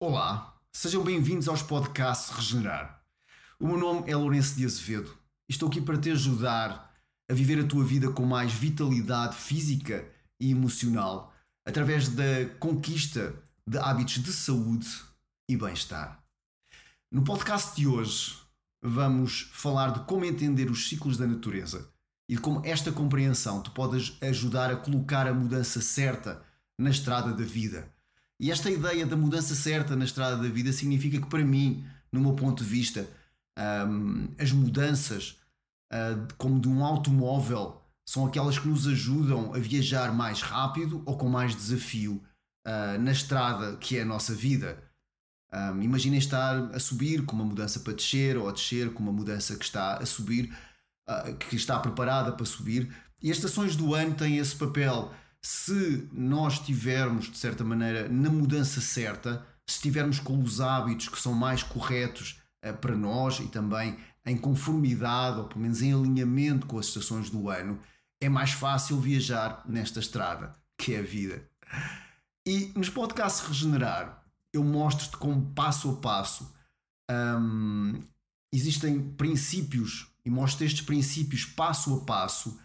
Olá, sejam bem-vindos aos podcasts Regenerar. O meu nome é Lourenço de Azevedo e estou aqui para te ajudar a viver a tua vida com mais vitalidade física e emocional através da conquista de hábitos de saúde e bem-estar. No podcast de hoje, vamos falar de como entender os ciclos da natureza e de como esta compreensão te pode ajudar a colocar a mudança certa na estrada da vida e esta ideia da mudança certa na estrada da vida significa que, para mim, no meu ponto de vista, um, as mudanças, uh, como de um automóvel, são aquelas que nos ajudam a viajar mais rápido ou com mais desafio uh, na estrada que é a nossa vida. Um, imaginem estar a subir com uma mudança para descer ou a descer com uma mudança que está a subir, uh, que está preparada para subir. E as estações do ano têm esse papel se nós estivermos, de certa maneira, na mudança certa, se estivermos com os hábitos que são mais corretos uh, para nós e também em conformidade, ou pelo menos em alinhamento com as estações do ano, é mais fácil viajar nesta estrada, que é a vida. E nos podcasts Regenerar, eu mostro-te como passo a passo um, existem princípios e mostro estes princípios passo a passo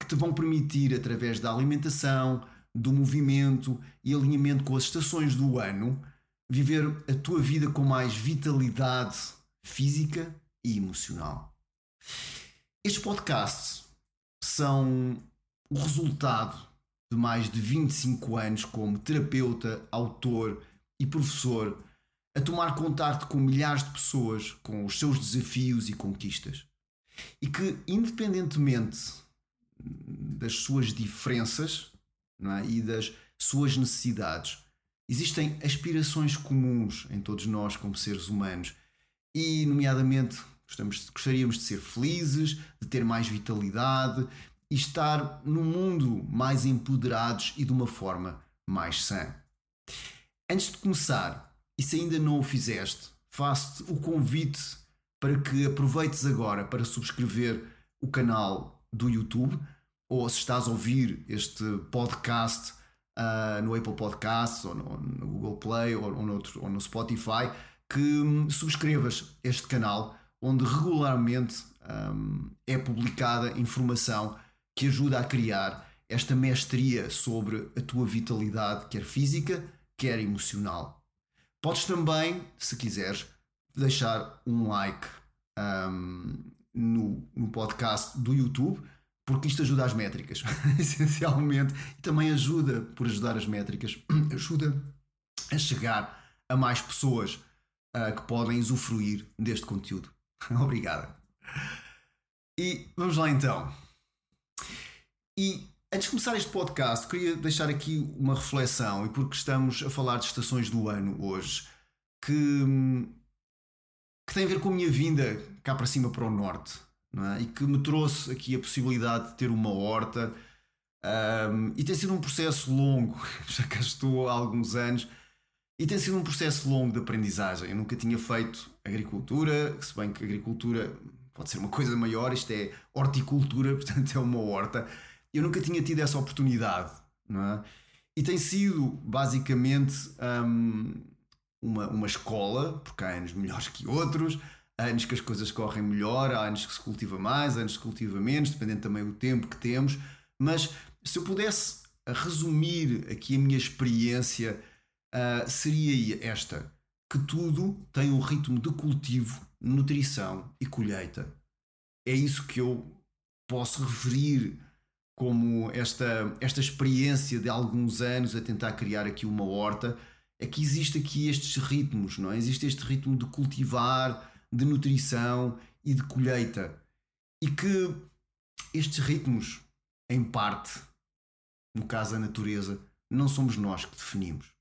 que te vão permitir, através da alimentação, do movimento e alinhamento com as estações do ano, viver a tua vida com mais vitalidade física e emocional. Estes podcasts são o resultado de mais de 25 anos como terapeuta, autor e professor a tomar contato com milhares de pessoas com os seus desafios e conquistas. E que, independentemente das suas diferenças é? e das suas necessidades. Existem aspirações comuns em todos nós como seres humanos e, nomeadamente, gostamos, gostaríamos de ser felizes, de ter mais vitalidade e estar num mundo mais empoderados e de uma forma mais sã. Antes de começar, e se ainda não o fizeste, faço-te o convite para que aproveites agora para subscrever o canal do YouTube, ou se estás a ouvir este podcast uh, no Apple Podcasts, ou no, no Google Play, ou, ou, no, ou no Spotify, que um, subscrevas este canal, onde regularmente um, é publicada informação que ajuda a criar esta mestria sobre a tua vitalidade, quer física, quer emocional. Podes também, se quiseres, deixar um like um, no, no podcast do YouTube, porque isto ajuda as métricas, essencialmente, e também ajuda, por ajudar as métricas, ajuda a chegar a mais pessoas uh, que podem usufruir deste conteúdo. Obrigada. E vamos lá então. E antes de começar este podcast, queria deixar aqui uma reflexão, e porque estamos a falar de estações do ano hoje, que hum, que tem a ver com a minha vinda cá para cima para o norte é? e que me trouxe aqui a possibilidade de ter uma horta. Um, e tem sido um processo longo, já cá estou há alguns anos, e tem sido um processo longo de aprendizagem. Eu nunca tinha feito agricultura, se bem que agricultura pode ser uma coisa maior, isto é horticultura, portanto é uma horta. Eu nunca tinha tido essa oportunidade, não é? E tem sido basicamente um, uma, uma escola, porque há anos melhores que outros, há anos que as coisas correm melhor, há anos que se cultiva mais, há anos que se cultiva menos, dependendo também do tempo que temos. Mas se eu pudesse resumir aqui a minha experiência, uh, seria esta: que tudo tem um ritmo de cultivo, nutrição e colheita. É isso que eu posso referir como esta, esta experiência de alguns anos a tentar criar aqui uma horta é que existe aqui estes ritmos, não é? Existe este ritmo de cultivar, de nutrição e de colheita. E que estes ritmos, em parte, no caso da natureza, não somos nós que definimos.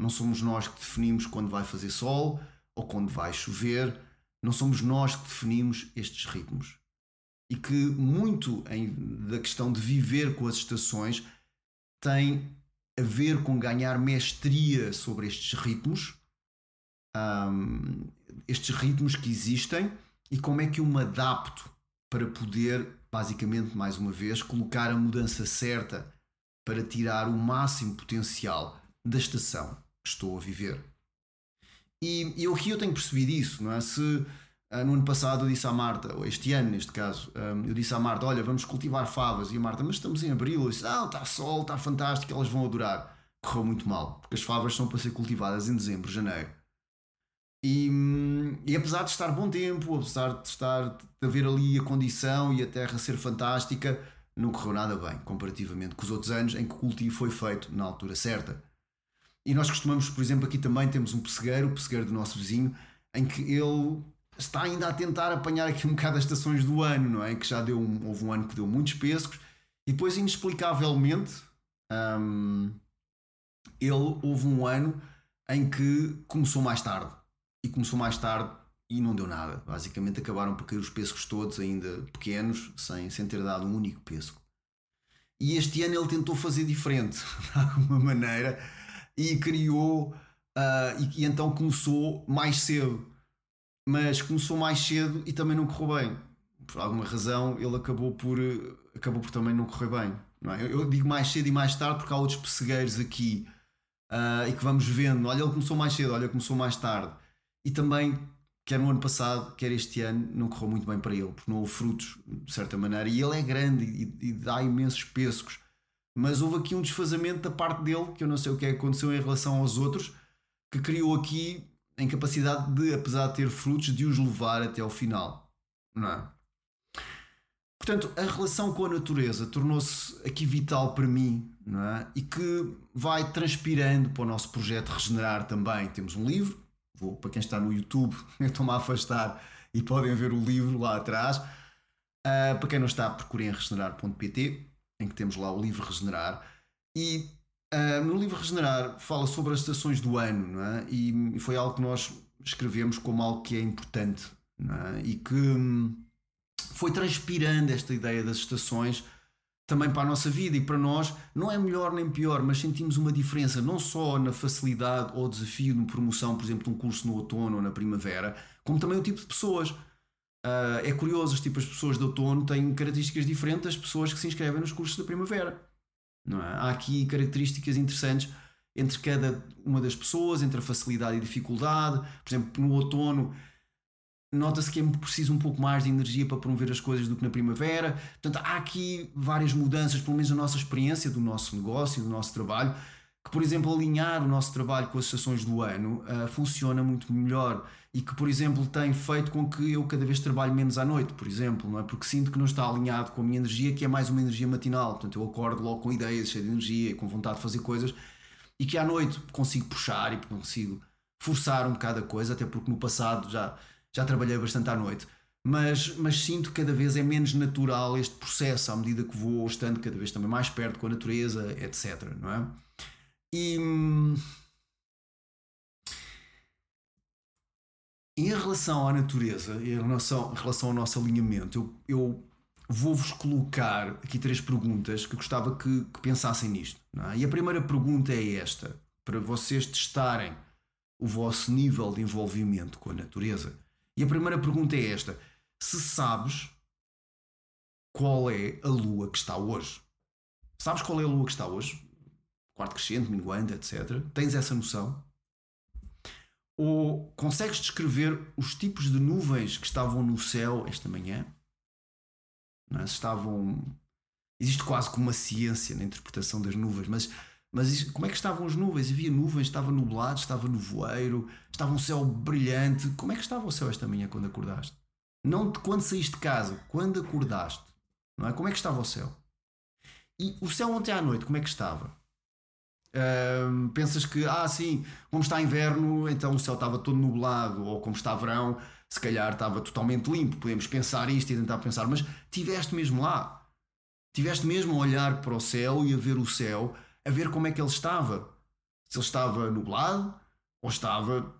Não somos nós que definimos quando vai fazer sol ou quando vai chover. Não somos nós que definimos estes ritmos. E que muito em, da questão de viver com as estações tem a ver com ganhar mestria sobre estes ritmos, um, estes ritmos que existem e como é que eu me adapto para poder, basicamente, mais uma vez, colocar a mudança certa para tirar o máximo potencial da estação que estou a viver. E, eu aqui eu tenho percebido isso, não é? Se ah, no ano passado eu disse à Marta, ou este ano neste caso, um, eu disse à Marta: Olha, vamos cultivar favas. E a Marta, mas estamos em abril. Eu disse: Não, está sol, está fantástico, elas vão adorar. Correu muito mal, porque as favas são para ser cultivadas em dezembro, janeiro. E, e, apesar de estar bom tempo, apesar de estar de haver ali a condição e a terra ser fantástica, não correu nada bem, comparativamente com os outros anos em que o cultivo foi feito na altura certa. E nós costumamos, por exemplo, aqui também temos um pessegueiro, o pessegueiro do nosso vizinho, em que ele está ainda a tentar apanhar aqui um bocado as estações do ano, não é? Que já deu um, houve um ano que deu muitos pêssegos e depois, inexplicavelmente, hum, ele houve um ano em que começou mais tarde e começou mais tarde e não deu nada. Basicamente acabaram por cair os pêssegos todos, ainda pequenos, sem, sem ter dado um único pêssego. E este ano ele tentou fazer diferente, de alguma maneira, e criou, uh, e, e então começou mais cedo mas começou mais cedo e também não correu bem. Por alguma razão, ele acabou por, acabou por também não correr bem. Não é? eu, eu, digo mais cedo e mais tarde porque há outros pessegueiros aqui uh, e que vamos vendo. Olha, ele começou mais cedo, olha, começou mais tarde. E também, quer no ano passado, quer este ano, não correu muito bem para ele, porque não houve frutos, de certa maneira. E ele é grande e, e dá imensos pêssegos. Mas houve aqui um desfazamento da parte dele, que eu não sei o que é que aconteceu em relação aos outros, que criou aqui em capacidade de, apesar de ter frutos, de os levar até ao final. Não é? Portanto, a relação com a natureza tornou-se aqui vital para mim não é? e que vai transpirando para o nosso projeto Regenerar também. Temos um livro, vou, para quem está no YouTube, eu estou-me a afastar e podem ver o livro lá atrás. Uh, para quem não está, procurem regenerar.pt, em que temos lá o livro Regenerar. E Uh, no livro Regenerar fala sobre as estações do ano é? e, e foi algo que nós escrevemos como algo que é importante é? e que hum, foi transpirando esta ideia das estações também para a nossa vida e para nós não é melhor nem pior, mas sentimos uma diferença não só na facilidade ou desafio de promoção, por exemplo, de um curso no outono ou na primavera, como também o tipo de pessoas. Uh, é curioso, os tipos de pessoas de outono têm características diferentes das pessoas que se inscrevem nos cursos da primavera. É? Há aqui características interessantes entre cada uma das pessoas, entre a facilidade e dificuldade. Por exemplo, no outono nota-se que é preciso um pouco mais de energia para promover as coisas do que na primavera. Portanto, há aqui várias mudanças, pelo menos na nossa experiência do nosso negócio, do nosso trabalho, que, por exemplo, alinhar o nosso trabalho com as estações do ano uh, funciona muito melhor e que, por exemplo, tem feito com que eu cada vez trabalhe menos à noite, por exemplo, não é? porque sinto que não está alinhado com a minha energia, que é mais uma energia matinal. Portanto, eu acordo logo com ideias, cheio de energia com vontade de fazer coisas, e que à noite consigo puxar e consigo forçar um bocado a coisa, até porque no passado já, já trabalhei bastante à noite. Mas, mas sinto que cada vez é menos natural este processo à medida que vou estando cada vez também mais perto com a natureza, etc. Não é? E. Hum, em relação à natureza, em relação, em relação ao nosso alinhamento, eu, eu vou-vos colocar aqui três perguntas que gostava que, que pensassem nisto. É? E a primeira pergunta é esta, para vocês testarem o vosso nível de envolvimento com a natureza. E a primeira pergunta é esta: se sabes qual é a lua que está hoje? Sabes qual é a lua que está hoje? Quarto crescente, minguante, etc. Tens essa noção? Ou consegues descrever os tipos de nuvens que estavam no céu esta manhã? Não é? Estavam. Existe quase como uma ciência na interpretação das nuvens, mas, mas como é que estavam as nuvens? Havia nuvens, estava nublado, estava no voeiro, estava um céu brilhante. Como é que estava o céu esta manhã quando acordaste? Não de quando saíste de casa, quando acordaste. Não é? Como é que estava o céu? E o céu ontem à noite, como é que estava? Pensas que, ah, sim, como está inverno, então o céu estava todo nublado, ou como está verão, se calhar estava totalmente limpo. Podemos pensar isto e tentar pensar, mas tiveste mesmo lá, tiveste mesmo a olhar para o céu e a ver o céu, a ver como é que ele estava. Se ele estava nublado ou estava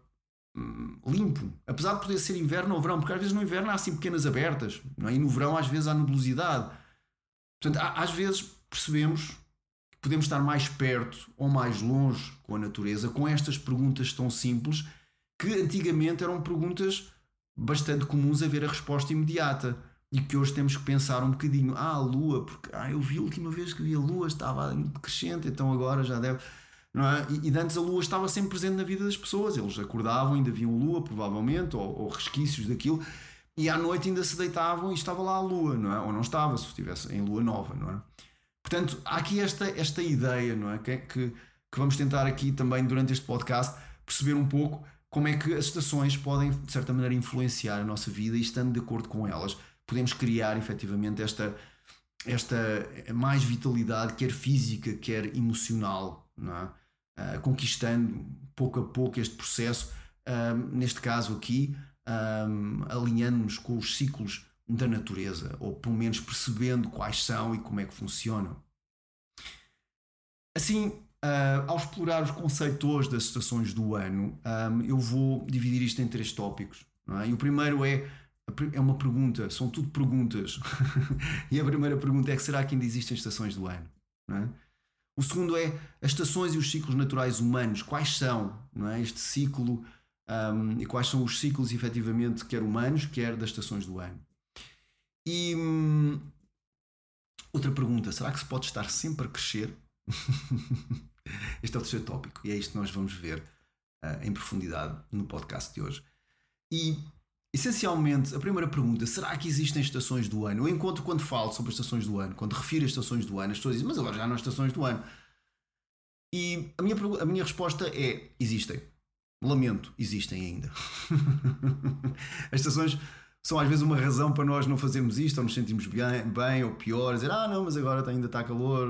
hum, limpo. Apesar de poder ser inverno ou verão, porque às vezes no inverno há assim pequenas abertas, não é? e no verão às vezes há nebulosidade. Portanto, às vezes percebemos podemos estar mais perto ou mais longe com a natureza com estas perguntas tão simples que antigamente eram perguntas bastante comuns a ver a resposta imediata e que hoje temos que pensar um bocadinho. Ah, a lua, porque ah, eu vi a última vez que vi a lua, estava crescente, então agora já deve. Não é? e, e antes a lua estava sempre presente na vida das pessoas. Eles acordavam, ainda viam lua, provavelmente, ou, ou resquícios daquilo, e à noite ainda se deitavam e estava lá a lua, não é? Ou não estava, se estivesse em lua nova, não é? Portanto, há aqui esta, esta ideia, não é? Que, que, que vamos tentar aqui também durante este podcast perceber um pouco como é que as estações podem, de certa maneira, influenciar a nossa vida e estando de acordo com elas, podemos criar efetivamente esta, esta mais vitalidade, quer física, quer emocional, é? Uh, conquistando pouco a pouco este processo, uh, neste caso aqui, um, alinhando-nos com os ciclos da natureza, ou pelo menos percebendo quais são e como é que funcionam. Assim, uh, ao explorar os conceitos das estações do ano, um, eu vou dividir isto em três tópicos. É? E o primeiro é, é uma pergunta, são tudo perguntas. e a primeira pergunta é que será que ainda existem estações do ano? É? O segundo é as estações e os ciclos naturais humanos, quais são é? este ciclo um, e quais são os ciclos efetivamente, quer humanos, quer das estações do ano. E hum, outra pergunta: será que se pode estar sempre a crescer? este é o terceiro tópico e é isto que nós vamos ver uh, em profundidade no podcast de hoje. E essencialmente, a primeira pergunta: será que existem estações do ano? Eu encontro quando falo sobre estações do ano, quando refiro as estações do ano, as pessoas dizem, mas agora já não há estações do ano. E a minha, a minha resposta é: existem. Lamento, existem ainda. As estações são às vezes uma razão para nós não fazermos isto, ou nos sentimos bem, bem ou pior, dizer, ah não, mas agora ainda está calor,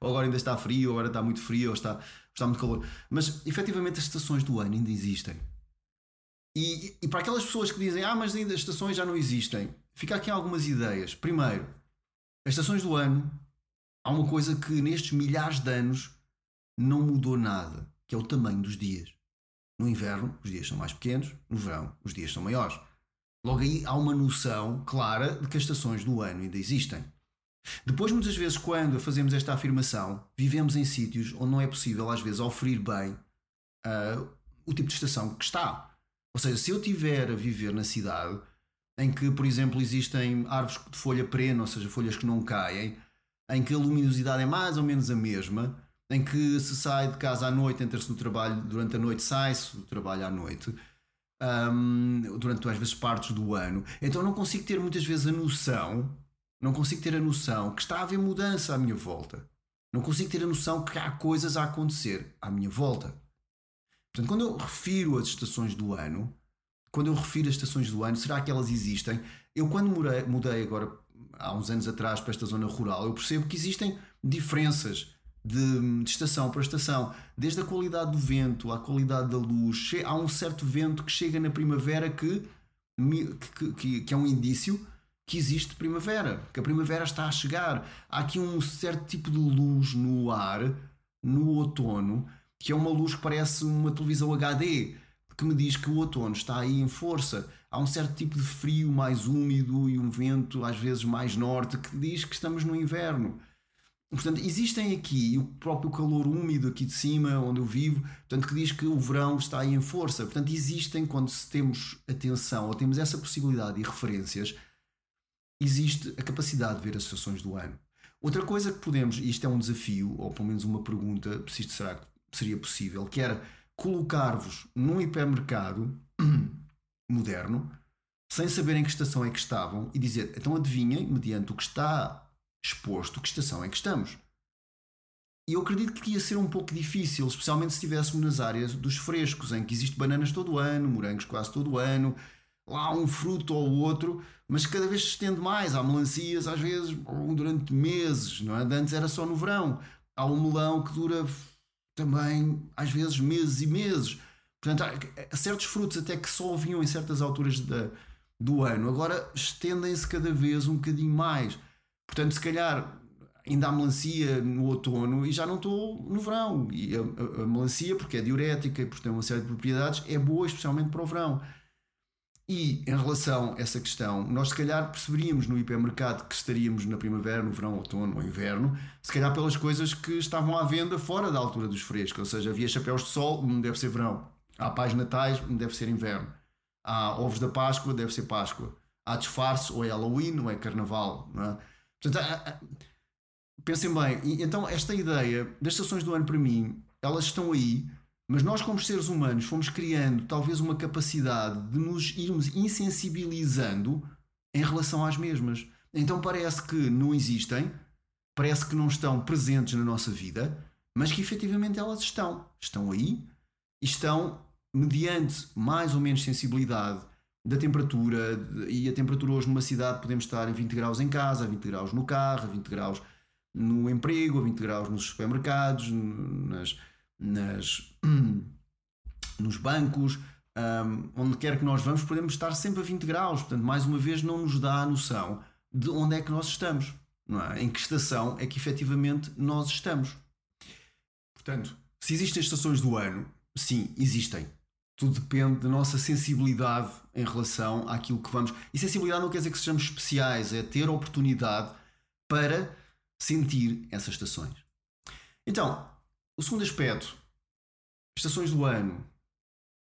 ou agora ainda está frio, ou agora está muito frio, ou está, está muito calor. Mas efetivamente as estações do ano ainda existem. E, e para aquelas pessoas que dizem, ah, mas ainda as estações já não existem, fica aqui algumas ideias. Primeiro, as estações do ano, há uma coisa que nestes milhares de anos não mudou nada, que é o tamanho dos dias. No inverno, os dias são mais pequenos, no verão, os dias são maiores. Logo aí há uma noção clara de que as estações do ano ainda existem. Depois, muitas vezes, quando fazemos esta afirmação, vivemos em sítios onde não é possível, às vezes, oferir bem uh, o tipo de estação que está. Ou seja, se eu tiver a viver na cidade em que, por exemplo, existem árvores de folha perene, ou seja, folhas que não caem, em que a luminosidade é mais ou menos a mesma, em que se sai de casa à noite, entra-se no trabalho durante a noite, sai-se do trabalho à noite, um, durante às vezes partes do ano. Então não consigo ter muitas vezes a noção, não consigo ter a noção que está a haver mudança à minha volta. Não consigo ter a noção que há coisas a acontecer à minha volta. Portanto, quando eu refiro as estações do ano, quando eu refiro as estações do ano, será que elas existem? Eu, quando mudei, mudei agora, há uns anos atrás, para esta zona rural, eu percebo que existem diferenças de, de, estação para estação, desde a qualidade do vento à qualidade da luz. Há um certo vento que chega na primavera que, que, que, que é um indício que existe primavera, que a primavera está a chegar. Há aqui um certo tipo de luz no ar, no outono, que é uma luz que parece uma televisão HD, que me diz que o outono está aí em força. Há um certo tipo de frio mais úmido e um vento às vezes mais norte que diz que estamos no inverno. Portanto, existem aqui o próprio calor úmido aqui de cima, onde eu vivo, portanto, que diz que o verão está aí em força. Portanto, existem, quando temos atenção ou temos essa possibilidade e referências, existe a capacidade de ver as estações do ano. Outra coisa que podemos, e isto é um desafio, ou pelo menos uma pergunta, isto será, seria possível, que era colocar-vos num hipermercado moderno, sem saber em que estação é que estavam, e dizer, então adivinhem, mediante o que está exposto que estação é que estamos. E eu acredito que ia ser um pouco difícil, especialmente se estivéssemos nas áreas dos frescos, em que existe bananas todo ano, morangos quase todo ano, lá um fruto ou outro, mas cada vez se estende mais. Há melancias, às vezes, durante meses, não é? Antes era só no verão. Há um melão que dura também, às vezes, meses e meses. Portanto, há certos frutos até que só vinham em certas alturas da, do ano, agora estendem-se cada vez um bocadinho mais. Portanto, se calhar ainda há melancia no outono e já não estou no verão. E a, a, a, melancia, porque é diurética e porque tem uma série de propriedades, é boa especialmente para o verão. E em relação a essa questão, nós se calhar perceberíamos no hipermercado que estaríamos na primavera, no verão, outono ou inverno, se calhar pelas coisas que estavam à venda fora da altura dos frescos. Ou seja, havia chapéus de sol, não deve ser verão. Há pais natais, não deve ser inverno. Há ovos da Páscoa, deve ser Páscoa. Há disfarce, ou é Halloween, ou é Carnaval. Não é? Portanto, pensem bem, então esta ideia das estações do ano para mim elas estão aí, mas nós, como seres humanos, fomos criando talvez uma capacidade de nos irmos insensibilizando em relação às mesmas. Então parece que não existem, parece que não estão presentes na nossa vida, mas que efetivamente elas estão. Estão aí estão mediante mais ou menos sensibilidade da temperatura, e a temperatura hoje numa cidade podemos estar a 20 graus em casa, a 20 graus no carro, a 20 graus no emprego, a 20 graus nos supermercados, nas, nas nos bancos, um, onde quer que nós vamos, podemos estar sempre a 20 graus. Portanto, mais uma vez, não nos dá a noção de onde é que nós estamos, é? em que estação é que efetivamente nós estamos. Portanto, se existem estações do ano, sim, existem. Tudo depende da nossa sensibilidade em relação àquilo que vamos. E sensibilidade não quer dizer que sejamos especiais, é ter oportunidade para sentir essas estações. Então, o segundo aspecto, estações do ano,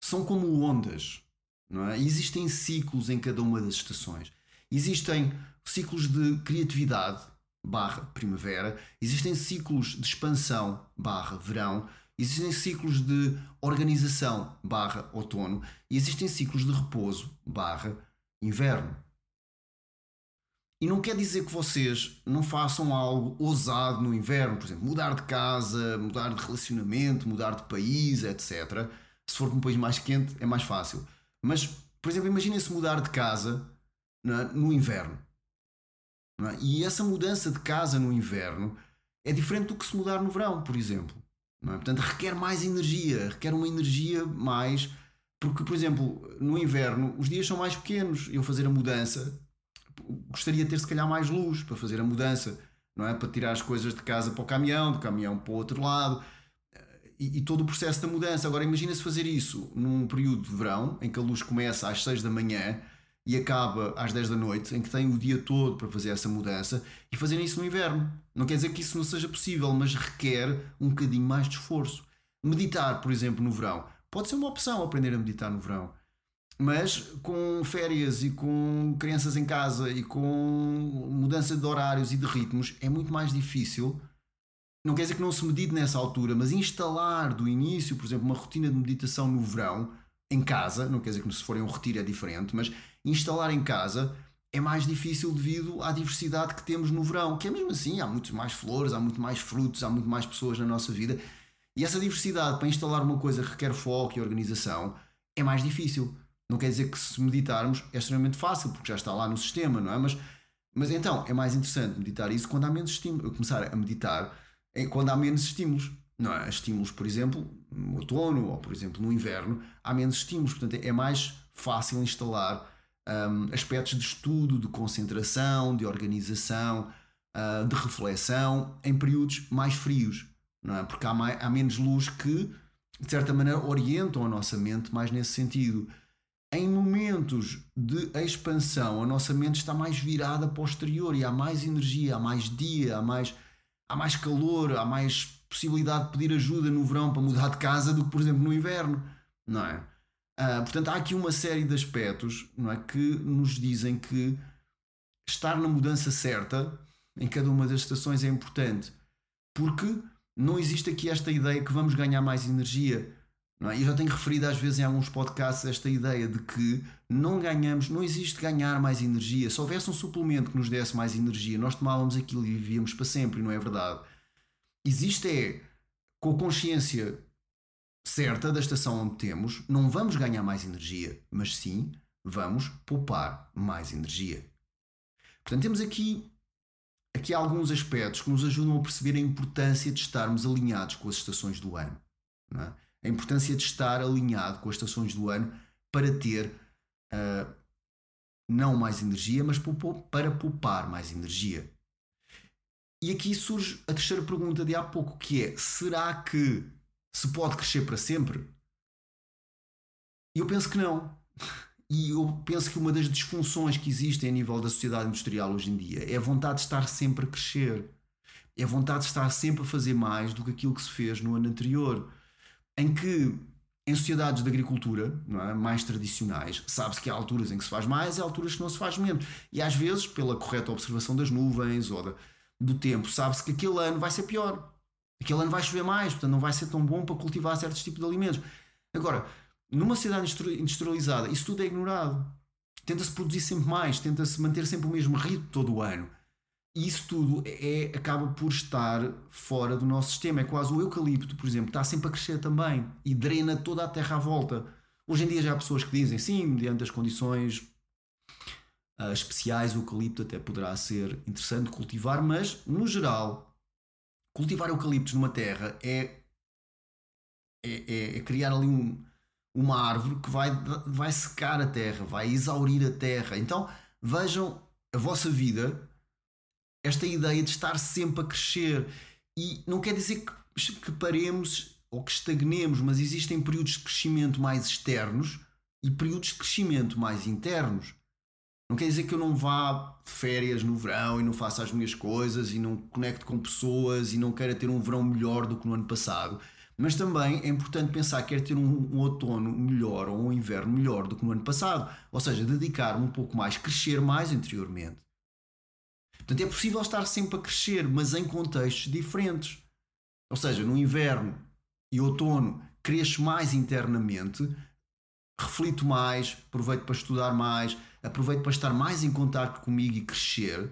são como ondas, não é? existem ciclos em cada uma das estações. Existem ciclos de criatividade, barra primavera, existem ciclos de expansão, barra verão, Existem ciclos de organização barra outono e existem ciclos de repouso barra inverno. E não quer dizer que vocês não façam algo ousado no inverno, por exemplo, mudar de casa, mudar de relacionamento, mudar de país, etc. Se for um país mais quente, é mais fácil. Mas, por exemplo, imaginem-se mudar de casa é? no inverno. É? E essa mudança de casa no inverno é diferente do que se mudar no verão, por exemplo. É? Portanto, requer mais energia, requer uma energia mais. Porque, por exemplo, no inverno os dias são mais pequenos. Eu fazer a mudança, gostaria de ter se calhar mais luz para fazer a mudança, não é? Para tirar as coisas de casa para o caminhão, do caminhão para o outro lado. E, e todo o processo da mudança. Agora, imagina-se fazer isso num período de verão, em que a luz começa às 6 da manhã e acaba às 10 da noite, em que tem o dia todo para fazer essa mudança, e fazerem isso no inverno. Não quer dizer que isso não seja possível, mas requer um bocadinho mais de esforço. Meditar, por exemplo, no verão, pode ser uma opção aprender a meditar no verão. Mas com férias e com crianças em casa e com mudança de horários e de ritmos é muito mais difícil. Não quer dizer que não se medite nessa altura, mas instalar do início, por exemplo, uma rotina de meditação no verão, em casa, não quer dizer que se forem um retiro é diferente, mas instalar em casa é mais difícil devido à diversidade que temos no verão, que é mesmo assim, há muito mais flores, há muito mais frutos, há muito mais pessoas na nossa vida. E essa diversidade para instalar uma coisa que requer foco e organização é mais difícil. Não quer dizer que se meditarmos é extremamente fácil, porque já está lá no sistema, não é? Mas, mas então é mais interessante meditar isso quando há menos estímulos. Começar a meditar quando há menos estímulos. Não é? Estímulos, por exemplo, no outono ou, por exemplo, no inverno, há menos estímulos. Portanto, é mais fácil instalar um, aspectos de estudo, de concentração, de organização, uh, de reflexão em períodos mais frios, não é? porque há, mais, há menos luz que, de certa maneira, orientam a nossa mente mais nesse sentido. Em momentos de expansão, a nossa mente está mais virada para o exterior e há mais energia, há mais dia, há mais, há mais calor, há mais possibilidade de pedir ajuda no verão para mudar de casa do que, por exemplo, no inverno, não é? Uh, portanto, há aqui uma série de aspectos não é, que nos dizem que estar na mudança certa em cada uma das estações é importante, porque não existe aqui esta ideia que vamos ganhar mais energia. Não é? Eu já tenho referido às vezes em alguns podcasts esta ideia de que não ganhamos, não existe ganhar mais energia. Se houvesse um suplemento que nos desse mais energia, nós tomávamos aquilo e vivíamos para sempre, não é verdade? Existe é, com consciência certa da estação onde temos, não vamos ganhar mais energia, mas sim vamos poupar mais energia. Portanto, temos aqui, aqui alguns aspectos que nos ajudam a perceber a importância de estarmos alinhados com as estações do ano. É? A importância de estar alinhado com as estações do ano para ter uh, não mais energia, mas para poupar mais energia. E aqui surge a terceira pergunta de há pouco, que é: será que se pode crescer para sempre? Eu penso que não. E eu penso que uma das disfunções que existem a nível da sociedade industrial hoje em dia é a vontade de estar sempre a crescer. É a vontade de estar sempre a fazer mais do que aquilo que se fez no ano anterior. Em que, em sociedades de agricultura é, mais tradicionais, sabe-se que há alturas em que se faz mais e há alturas que não se faz menos. E às vezes, pela correta observação das nuvens ou da, do tempo, sabe-se que aquele ano vai ser pior Aquele ano vai chover mais, portanto não vai ser tão bom para cultivar certos tipos de alimentos. Agora, numa sociedade industrializada, isso tudo é ignorado. Tenta-se produzir sempre mais, tenta-se manter sempre o mesmo ritmo todo o ano. E isso tudo é, acaba por estar fora do nosso sistema. É quase o eucalipto, por exemplo, está sempre a crescer também e drena toda a terra à volta. Hoje em dia já há pessoas que dizem sim, mediante as condições uh, especiais, o eucalipto até poderá ser interessante cultivar, mas no geral, cultivar eucaliptos numa terra é, é, é, é criar ali um, uma árvore que vai, vai secar a terra, vai exaurir a terra. Então vejam a vossa vida, esta ideia de estar sempre a crescer. E não quer dizer que, que paremos ou que estagnemos, mas existem períodos de crescimento mais externos e períodos de crescimento mais internos. Não quer dizer que eu não vá de férias no verão e não faça as minhas coisas e não conecte com pessoas e não queira ter um verão melhor do que no ano passado. Mas também é importante pensar que quer ter um, um outono melhor ou um inverno melhor do que no ano passado. Ou seja, dedicar-me um pouco mais, crescer mais interiormente. Portanto, é possível estar sempre a crescer, mas em contextos diferentes. Ou seja, no inverno e outono cresço mais internamente, reflito mais, aproveito para estudar mais, aproveito para estar mais em contato comigo e crescer.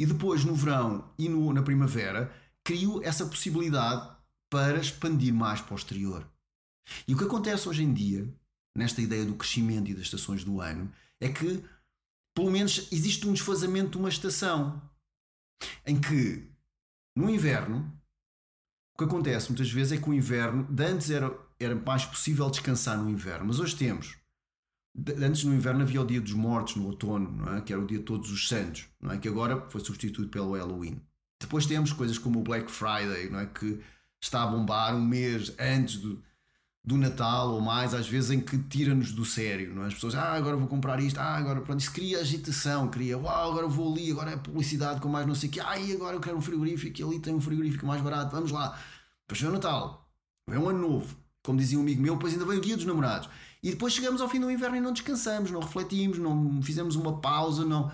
E depois, no verão e no, na primavera, crio essa possibilidade para expandir mais para o exterior. E o que acontece hoje em dia, nesta ideia do crescimento e das estações do ano, é que, pelo menos, existe um desfazamento de uma estação em que, no inverno, o que acontece muitas vezes é que o inverno, de antes era, era mais possível descansar no inverno, mas hoje temos. Antes no inverno havia o dia dos mortos, no outono, não é? que era o dia de todos os santos, não é? que agora foi substituído pelo Halloween. Depois temos coisas como o Black Friday, não é? que está a bombar um mês antes do, do Natal ou mais, às vezes em que tira-nos do sério, não é? As pessoas, ah, agora vou comprar isto, ah, agora pronto, isso cria agitação, cria, uau, agora vou ali, agora é publicidade com mais não sei o quê, ai, agora eu quero um frigorífico e ali tem um frigorífico mais barato, vamos lá. Depois vem o Natal, vem um ano novo, como dizia um amigo meu, depois ainda vem o dia dos namorados. E depois chegamos ao fim do inverno e não descansamos, não refletimos, não fizemos uma pausa, não,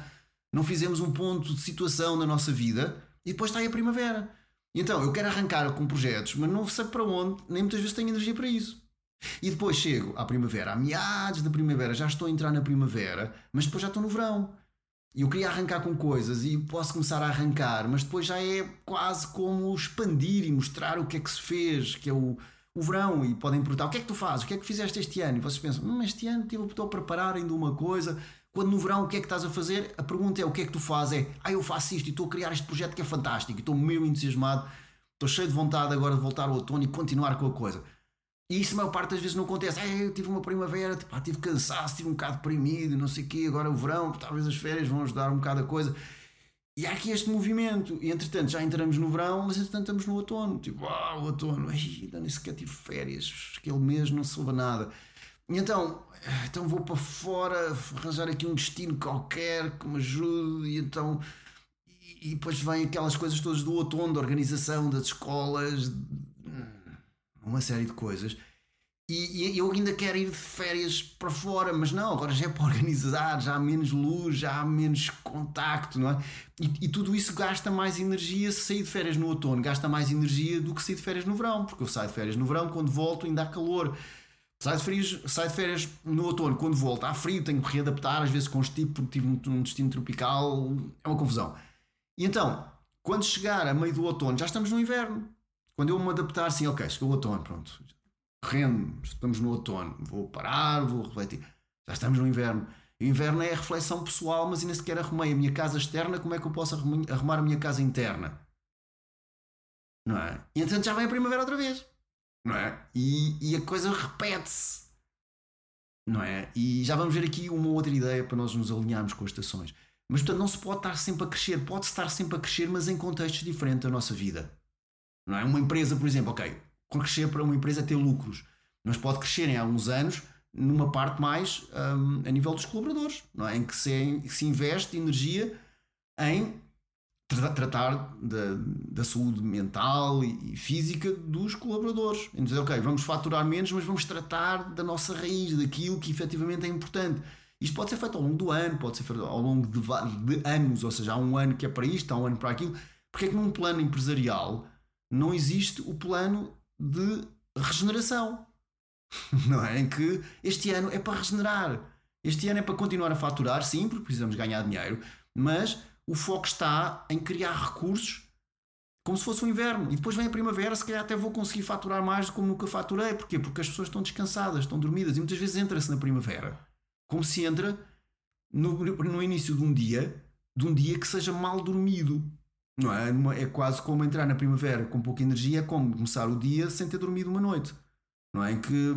não fizemos um ponto de situação na nossa vida e depois está aí a primavera. Então, eu quero arrancar com projetos, mas não sei para onde, nem muitas vezes tenho energia para isso. E depois chego à primavera, a meados da primavera, já estou a entrar na primavera, mas depois já estou no verão. E eu queria arrancar com coisas e posso começar a arrancar, mas depois já é quase como expandir e mostrar o que é que se fez, que é o, o verão. E podem perguntar: o que é que tu fazes? O que é que fizeste este ano? E vocês pensam: hum, este ano estou a preparar ainda uma coisa, quando no verão o que é que estás a fazer? A pergunta é o que é que tu fazes? É, ah, eu faço isto e estou a criar este projeto que é fantástico, e estou meio entusiasmado, estou cheio de vontade agora de voltar ao outono e continuar com a coisa. E isso a maior parte das vezes não acontece. Ah, eu tive uma primavera, tipo, ah, tive cansaço, tive um bocado deprimido, não sei o quê, agora o verão, talvez as férias vão ajudar um bocado a coisa. E há aqui este movimento, e entretanto já entramos no verão, mas entretanto estamos no outono. Tipo, ah, o outono, ai, ainda nem sequer tive férias, aquele mês não soube nada. E então, então vou para fora arranjar aqui um destino qualquer que me ajude e então e, depois vêm aquelas coisas todas do outono, da organização das escolas, uma série de coisas. E, e, eu ainda quero ir de férias para fora, mas não, agora já é para organizar, já há menos luz, já há menos contacto, não é? E, e, tudo isso gasta mais energia se sair de férias no outono, gasta mais energia do que sair de férias no verão, porque eu saio de férias no verão, quando volto ainda há calor. Sai de, férias, sai de férias no outono, quando volta há frio, tenho que readaptar, às vezes constipo porque tive um destino tropical, é uma confusão. E então, quando chegar a meio do outono, já estamos no inverno. Quando eu me adaptar, assim, ok, chegou o outono, pronto, rendo, estamos no outono, vou parar, vou refletir, já estamos no inverno. O inverno é a reflexão pessoal, mas ainda sequer arrumei a minha casa externa, como é que eu posso arrumar a minha casa interna? Não é? E então já vem a primavera outra vez não é? E, e a coisa repete-se, não é? E já vamos ver aqui uma outra ideia para nós nos alinharmos com as estações. Mas portanto não se pode estar sempre a crescer, pode estar sempre a crescer, mas em contextos diferentes da nossa vida. Não é? Uma empresa, por exemplo, ok, crescer para uma empresa é ter lucros, mas pode crescer em alguns anos numa parte mais um, a nível dos colaboradores, não é? em que se, se investe energia em tratar da, da saúde mental e física dos colaboradores. Então, dizer, ok, vamos faturar menos, mas vamos tratar da nossa raiz, daquilo que efetivamente é importante. Isto pode ser feito ao longo do ano, pode ser feito ao longo de, de anos, ou seja, há um ano que é para isto, há um ano para aquilo. Porque é que num plano empresarial não existe o plano de regeneração. Não é? Em que este ano é para regenerar. Este ano é para continuar a faturar, sim, porque precisamos ganhar dinheiro, mas o foco está em criar recursos como se fosse o inverno. E depois vem a primavera, se calhar até vou conseguir faturar mais do que nunca faturei. Porquê? Porque as pessoas estão descansadas, estão dormidas. E muitas vezes entra-se na primavera como se entra no, no início de um dia, de um dia que seja mal dormido. Não é? é quase como entrar na primavera com pouca energia, é como começar o dia sem ter dormido uma noite. Não é? Em que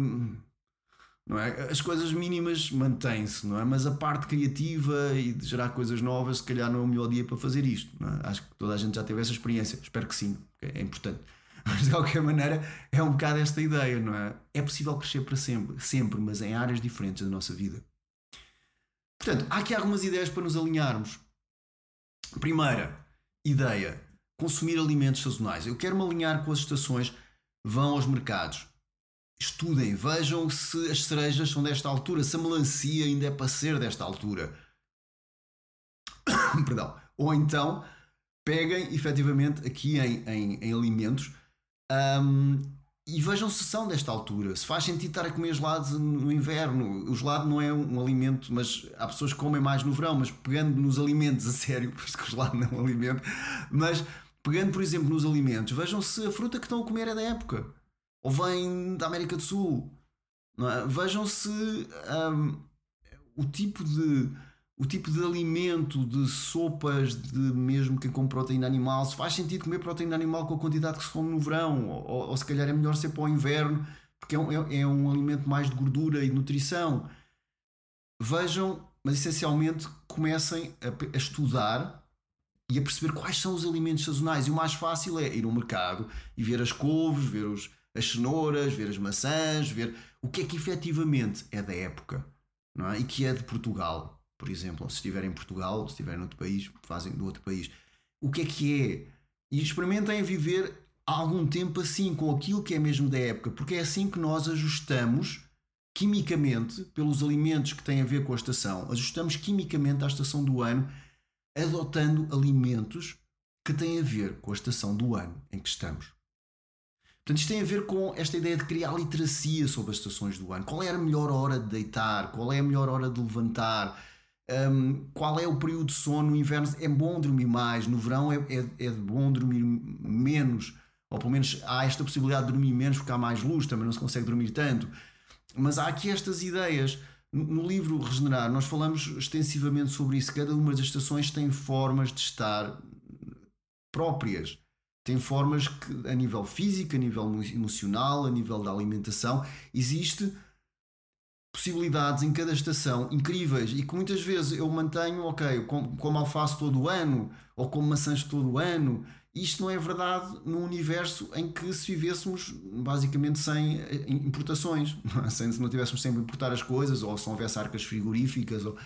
não é? As coisas mínimas mantêm-se, não é? Mas a parte criativa e de gerar coisas novas, se calhar não é o melhor dia para fazer isto. É? Acho que toda a gente já teve essa experiência. Espero que sim, é importante. Mas de qualquer maneira é um bocado esta ideia, não é? É possível crescer para sempre, sempre, mas em áreas diferentes da nossa vida. Portanto, há aqui algumas ideias para nos alinharmos. Primeira ideia: consumir alimentos sazonais. Eu quero me alinhar com as estações, vão aos mercados. Estudem, vejam se as cerejas são desta altura, se a melancia ainda é para ser desta altura. Perdão. Ou então, peguem efetivamente aqui em, em, em alimentos um, e vejam se são desta altura. Se faz sentido estar a comer gelados no inverno. O gelado não é um alimento, mas há pessoas que comem mais no verão, mas pegando nos alimentos, a sério, porque o gelado não é um alimento, mas pegando, por exemplo, nos alimentos, vejam se a fruta que estão a comer é da época ou vem da América do Sul. É? Vejam se um, o tipo de o tipo de alimento, de sopas, de mesmo que com proteína animal, se faz sentido comer proteína animal com a quantidade que se come no verão, ou, ou se calhar é melhor ser para o inverno, porque é um, é, é um alimento mais de gordura e de nutrição. Vejam, mas essencialmente comecem a, a estudar e a perceber quais são os alimentos sazonais. E o mais fácil é ir ao mercado e ver as couves, ver os, as cenouras, ver as maçãs, ver o que é que efetivamente é da época não é? e que é de Portugal, por exemplo. Se estiver em Portugal, se estiver noutro país, fazem do outro país. O que é que é? E experimentem viver algum tempo assim, com aquilo que é mesmo da época, porque é assim que nós ajustamos quimicamente, pelos alimentos que têm a ver com a estação, ajustamos quimicamente à estação do ano, adotando alimentos que têm a ver com a estação do ano em que estamos. Portanto, isto tem a ver com esta ideia de criar literacia sobre as estações do ano. Qual é a melhor hora de deitar? Qual é a melhor hora de levantar? Um, qual é o período de sono? No inverno é bom dormir mais, no verão é, é, é bom dormir menos, ou pelo menos há esta possibilidade de dormir menos porque há mais luz, também não se consegue dormir tanto. Mas há aqui estas ideias. No livro Regenerar, nós falamos extensivamente sobre isso. Cada uma das estações tem formas de estar próprias tem formas que, a nível físico, a nível emocional, a nível da alimentação, existe possibilidades em cada estação incríveis e que muitas vezes eu mantenho, ok, como, como alface todo o ano ou como maçãs todo o ano. Isto não é verdade num universo em que se vivêssemos basicamente sem eh, importações, sem, se não tivéssemos sempre a importar as coisas ou se não houvesse arcas frigoríficas ou,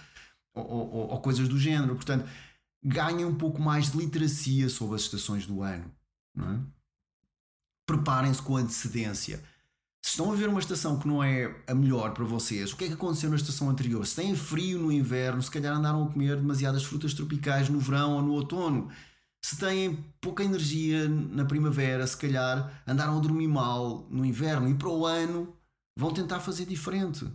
ou, ou, ou coisas do género. Portanto, ganhem um pouco mais de literacia sobre as estações do ano. É? Preparem-se com antecedência. Se estão a ver uma estação que não é a melhor para vocês, o que é que aconteceu na estação anterior? Se têm frio no inverno, se calhar andaram a comer demasiadas frutas tropicais no verão ou no outono. Se têm pouca energia na primavera, se calhar andaram a dormir mal no inverno e para o ano vão tentar fazer diferente.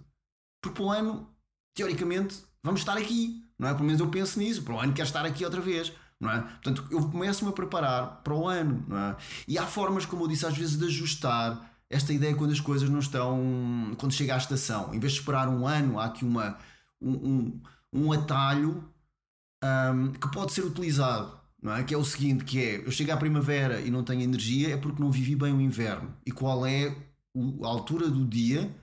Porque para o ano, teoricamente, vamos estar aqui. Não é? Pelo menos eu penso nisso. Para o ano quer estar aqui outra vez é? Portanto, eu começo-me a preparar para o ano, é? E há formas, como eu disse, às vezes de ajustar esta ideia quando as coisas não estão. quando chega à estação. Em vez de esperar um ano, há aqui uma, um, um, um atalho um, que pode ser utilizado. Não é? Que é o seguinte: que é eu chego à primavera e não tenho energia, é porque não vivi bem o inverno. E qual é a altura do dia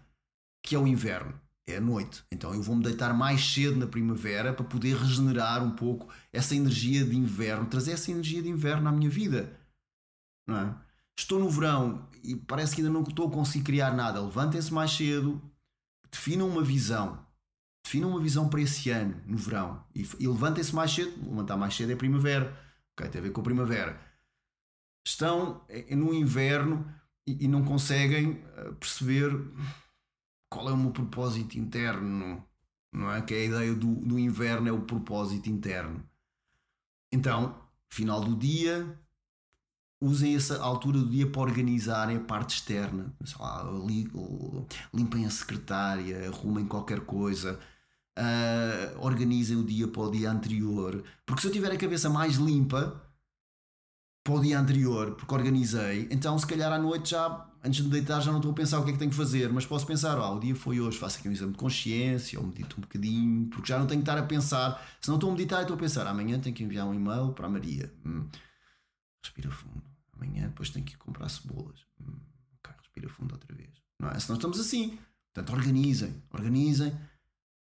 que é o inverno? é a noite. Então eu vou-me deitar mais cedo na primavera para poder regenerar um pouco essa energia de inverno, trazer essa energia de inverno à minha vida. Não é? Estou no verão e parece que ainda não estou a conseguir criar nada. Levantem-se mais cedo, definam uma visão. Definam uma visão para esse ano, no verão. E, e levantem-se mais cedo. Levantar mais cedo é primavera. Tem a ver com a primavera. Estão no inverno e, e não conseguem eh, perceber qual é o meu propósito interno, não é? Que é a ideia do, do inverno é o propósito interno. Então, final do dia, usem essa altura do dia para organizarem a parte externa. Lá, limpem a secretária, arrumem qualquer coisa, uh, organizem o dia para o dia anterior. Porque se eu tiver a cabeça mais limpa para o dia anterior, porque organizei, então se calhar à noite já, antes de deitar, já não estou a pensar o que é que tenho que fazer, mas posso pensar, ah, o dia foi hoje, faço aqui um exame de consciência, ou medito um bocadinho, porque já não tenho que estar a pensar, se não estou a meditar, estou a pensar, amanhã tenho que enviar um e-mail para a Maria. Hum. Respira fundo. Amanhã depois tenho que ir comprar cebolas. Hum. Okay, respira fundo outra vez. Não é? Se nós estamos assim. Portanto, organizem, organizem.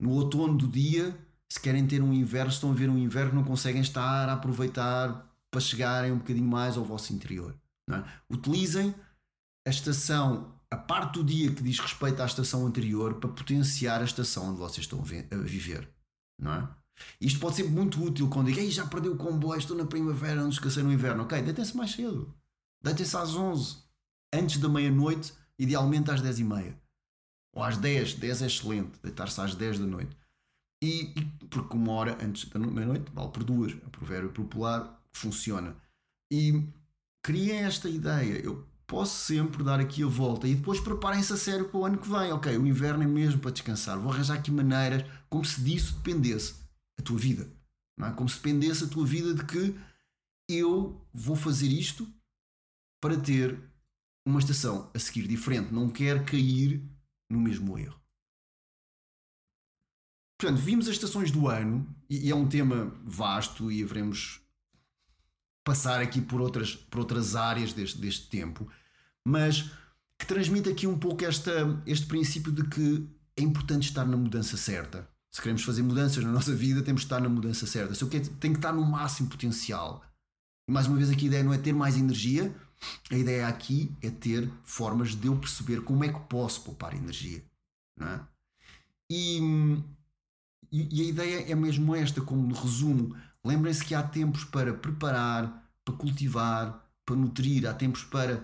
No outono do dia, se querem ter um inverno, estão a ver um inverno, não conseguem estar a aproveitar para chegarem um bocadinho mais ao vosso interior. É? Utilizem a estação, a parte do dia que diz respeito à estação anterior, para potenciar a estação onde vocês estão a viver. Não é? Isto pode ser muito útil quando digo, já perdi o comboio, estou na primavera, não descansei no inverno. Ok, deitem-se mais cedo. Deitem-se às 11, antes da meia-noite, idealmente às 10 e meia. Ou às 10, 10 é excelente, deitar-se às 10 da noite. E, e porque uma hora antes da meia-noite vale por duas. É o provérbio popular funciona. E criem esta ideia. Eu posso sempre dar aqui a volta e depois preparem-se a sério para o ano que vem. Ok, o inverno é mesmo para descansar. Vou arranjar aqui maneiras, como se disso dependesse a tua vida. Não é? Como se dependesse a tua vida de que eu vou fazer isto para ter uma estação a seguir diferente. Não quero cair no mesmo erro. Portanto, vimos as estações do ano e é um tema vasto e haveremos passar aqui por outras, por outras áreas deste, deste tempo, mas que transmite aqui um pouco esta, este princípio de que é importante estar na mudança certa. Se queremos fazer mudanças na nossa vida, temos que estar na mudança certa. Se eu quero, tenho que estar no máximo potencial. E mais uma vez, aqui a ideia não é ter mais energia, a ideia aqui é ter formas de eu perceber como é que posso poupar energia. Não é? e, e, a ideia é mesmo esta, como resumo, Lembrem-se que há tempos para preparar, para cultivar, para nutrir, há tempos para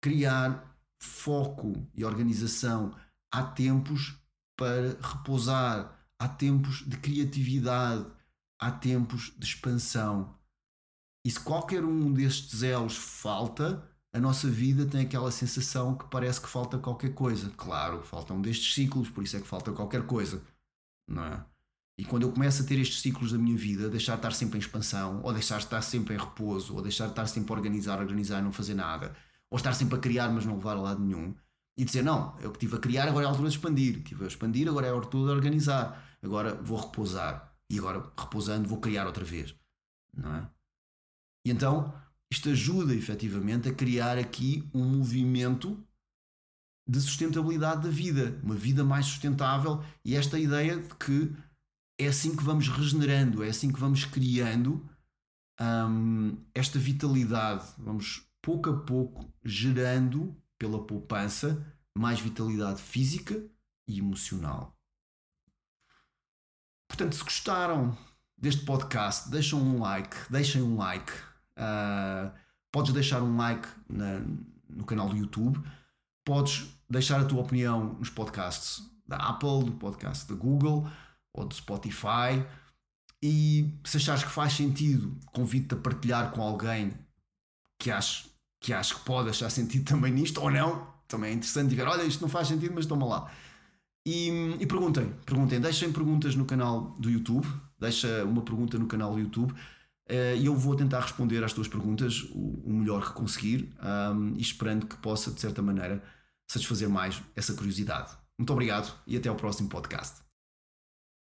criar foco e organização, há tempos para repousar, há tempos de criatividade, há tempos de expansão. E se qualquer um destes elos falta, a nossa vida tem aquela sensação que parece que falta qualquer coisa. Claro, faltam destes ciclos, por isso é que falta qualquer coisa, não é? E quando eu começo a ter estes ciclos da minha vida, deixar de estar sempre em expansão, ou deixar de estar sempre em repouso, ou deixar de estar sempre a organizar, organizar e não fazer nada, ou estar sempre a criar, mas não levar a lado nenhum, e dizer: Não, eu que estive a criar, agora é a altura de expandir, estive a expandir, agora é a altura de organizar, agora vou repousar, e agora repousando vou criar outra vez. Não é? E então, isto ajuda efetivamente a criar aqui um movimento de sustentabilidade da vida, uma vida mais sustentável, e esta ideia de que é assim que vamos regenerando, é assim que vamos criando hum, esta vitalidade. Vamos pouco a pouco gerando pela poupança mais vitalidade física e emocional. Portanto, se gostaram deste podcast, deixem um like, deixem um like. Uh, podes deixar um like na, no canal do YouTube, podes deixar a tua opinião nos podcasts da Apple, do podcast da Google ou do Spotify. E se achares que faz sentido, convido-te a partilhar com alguém que acho, que acho que pode achar sentido também nisto, ou não. Também é interessante ver, olha, isto não faz sentido, mas toma lá. E, e perguntem, perguntem, deixem perguntas no canal do YouTube, deixa uma pergunta no canal do YouTube uh, e eu vou tentar responder às tuas perguntas o, melhor que conseguir e esperando que possa, de certa maneira, satisfazer mais essa curiosidade. Muito obrigado e até ao próximo podcast.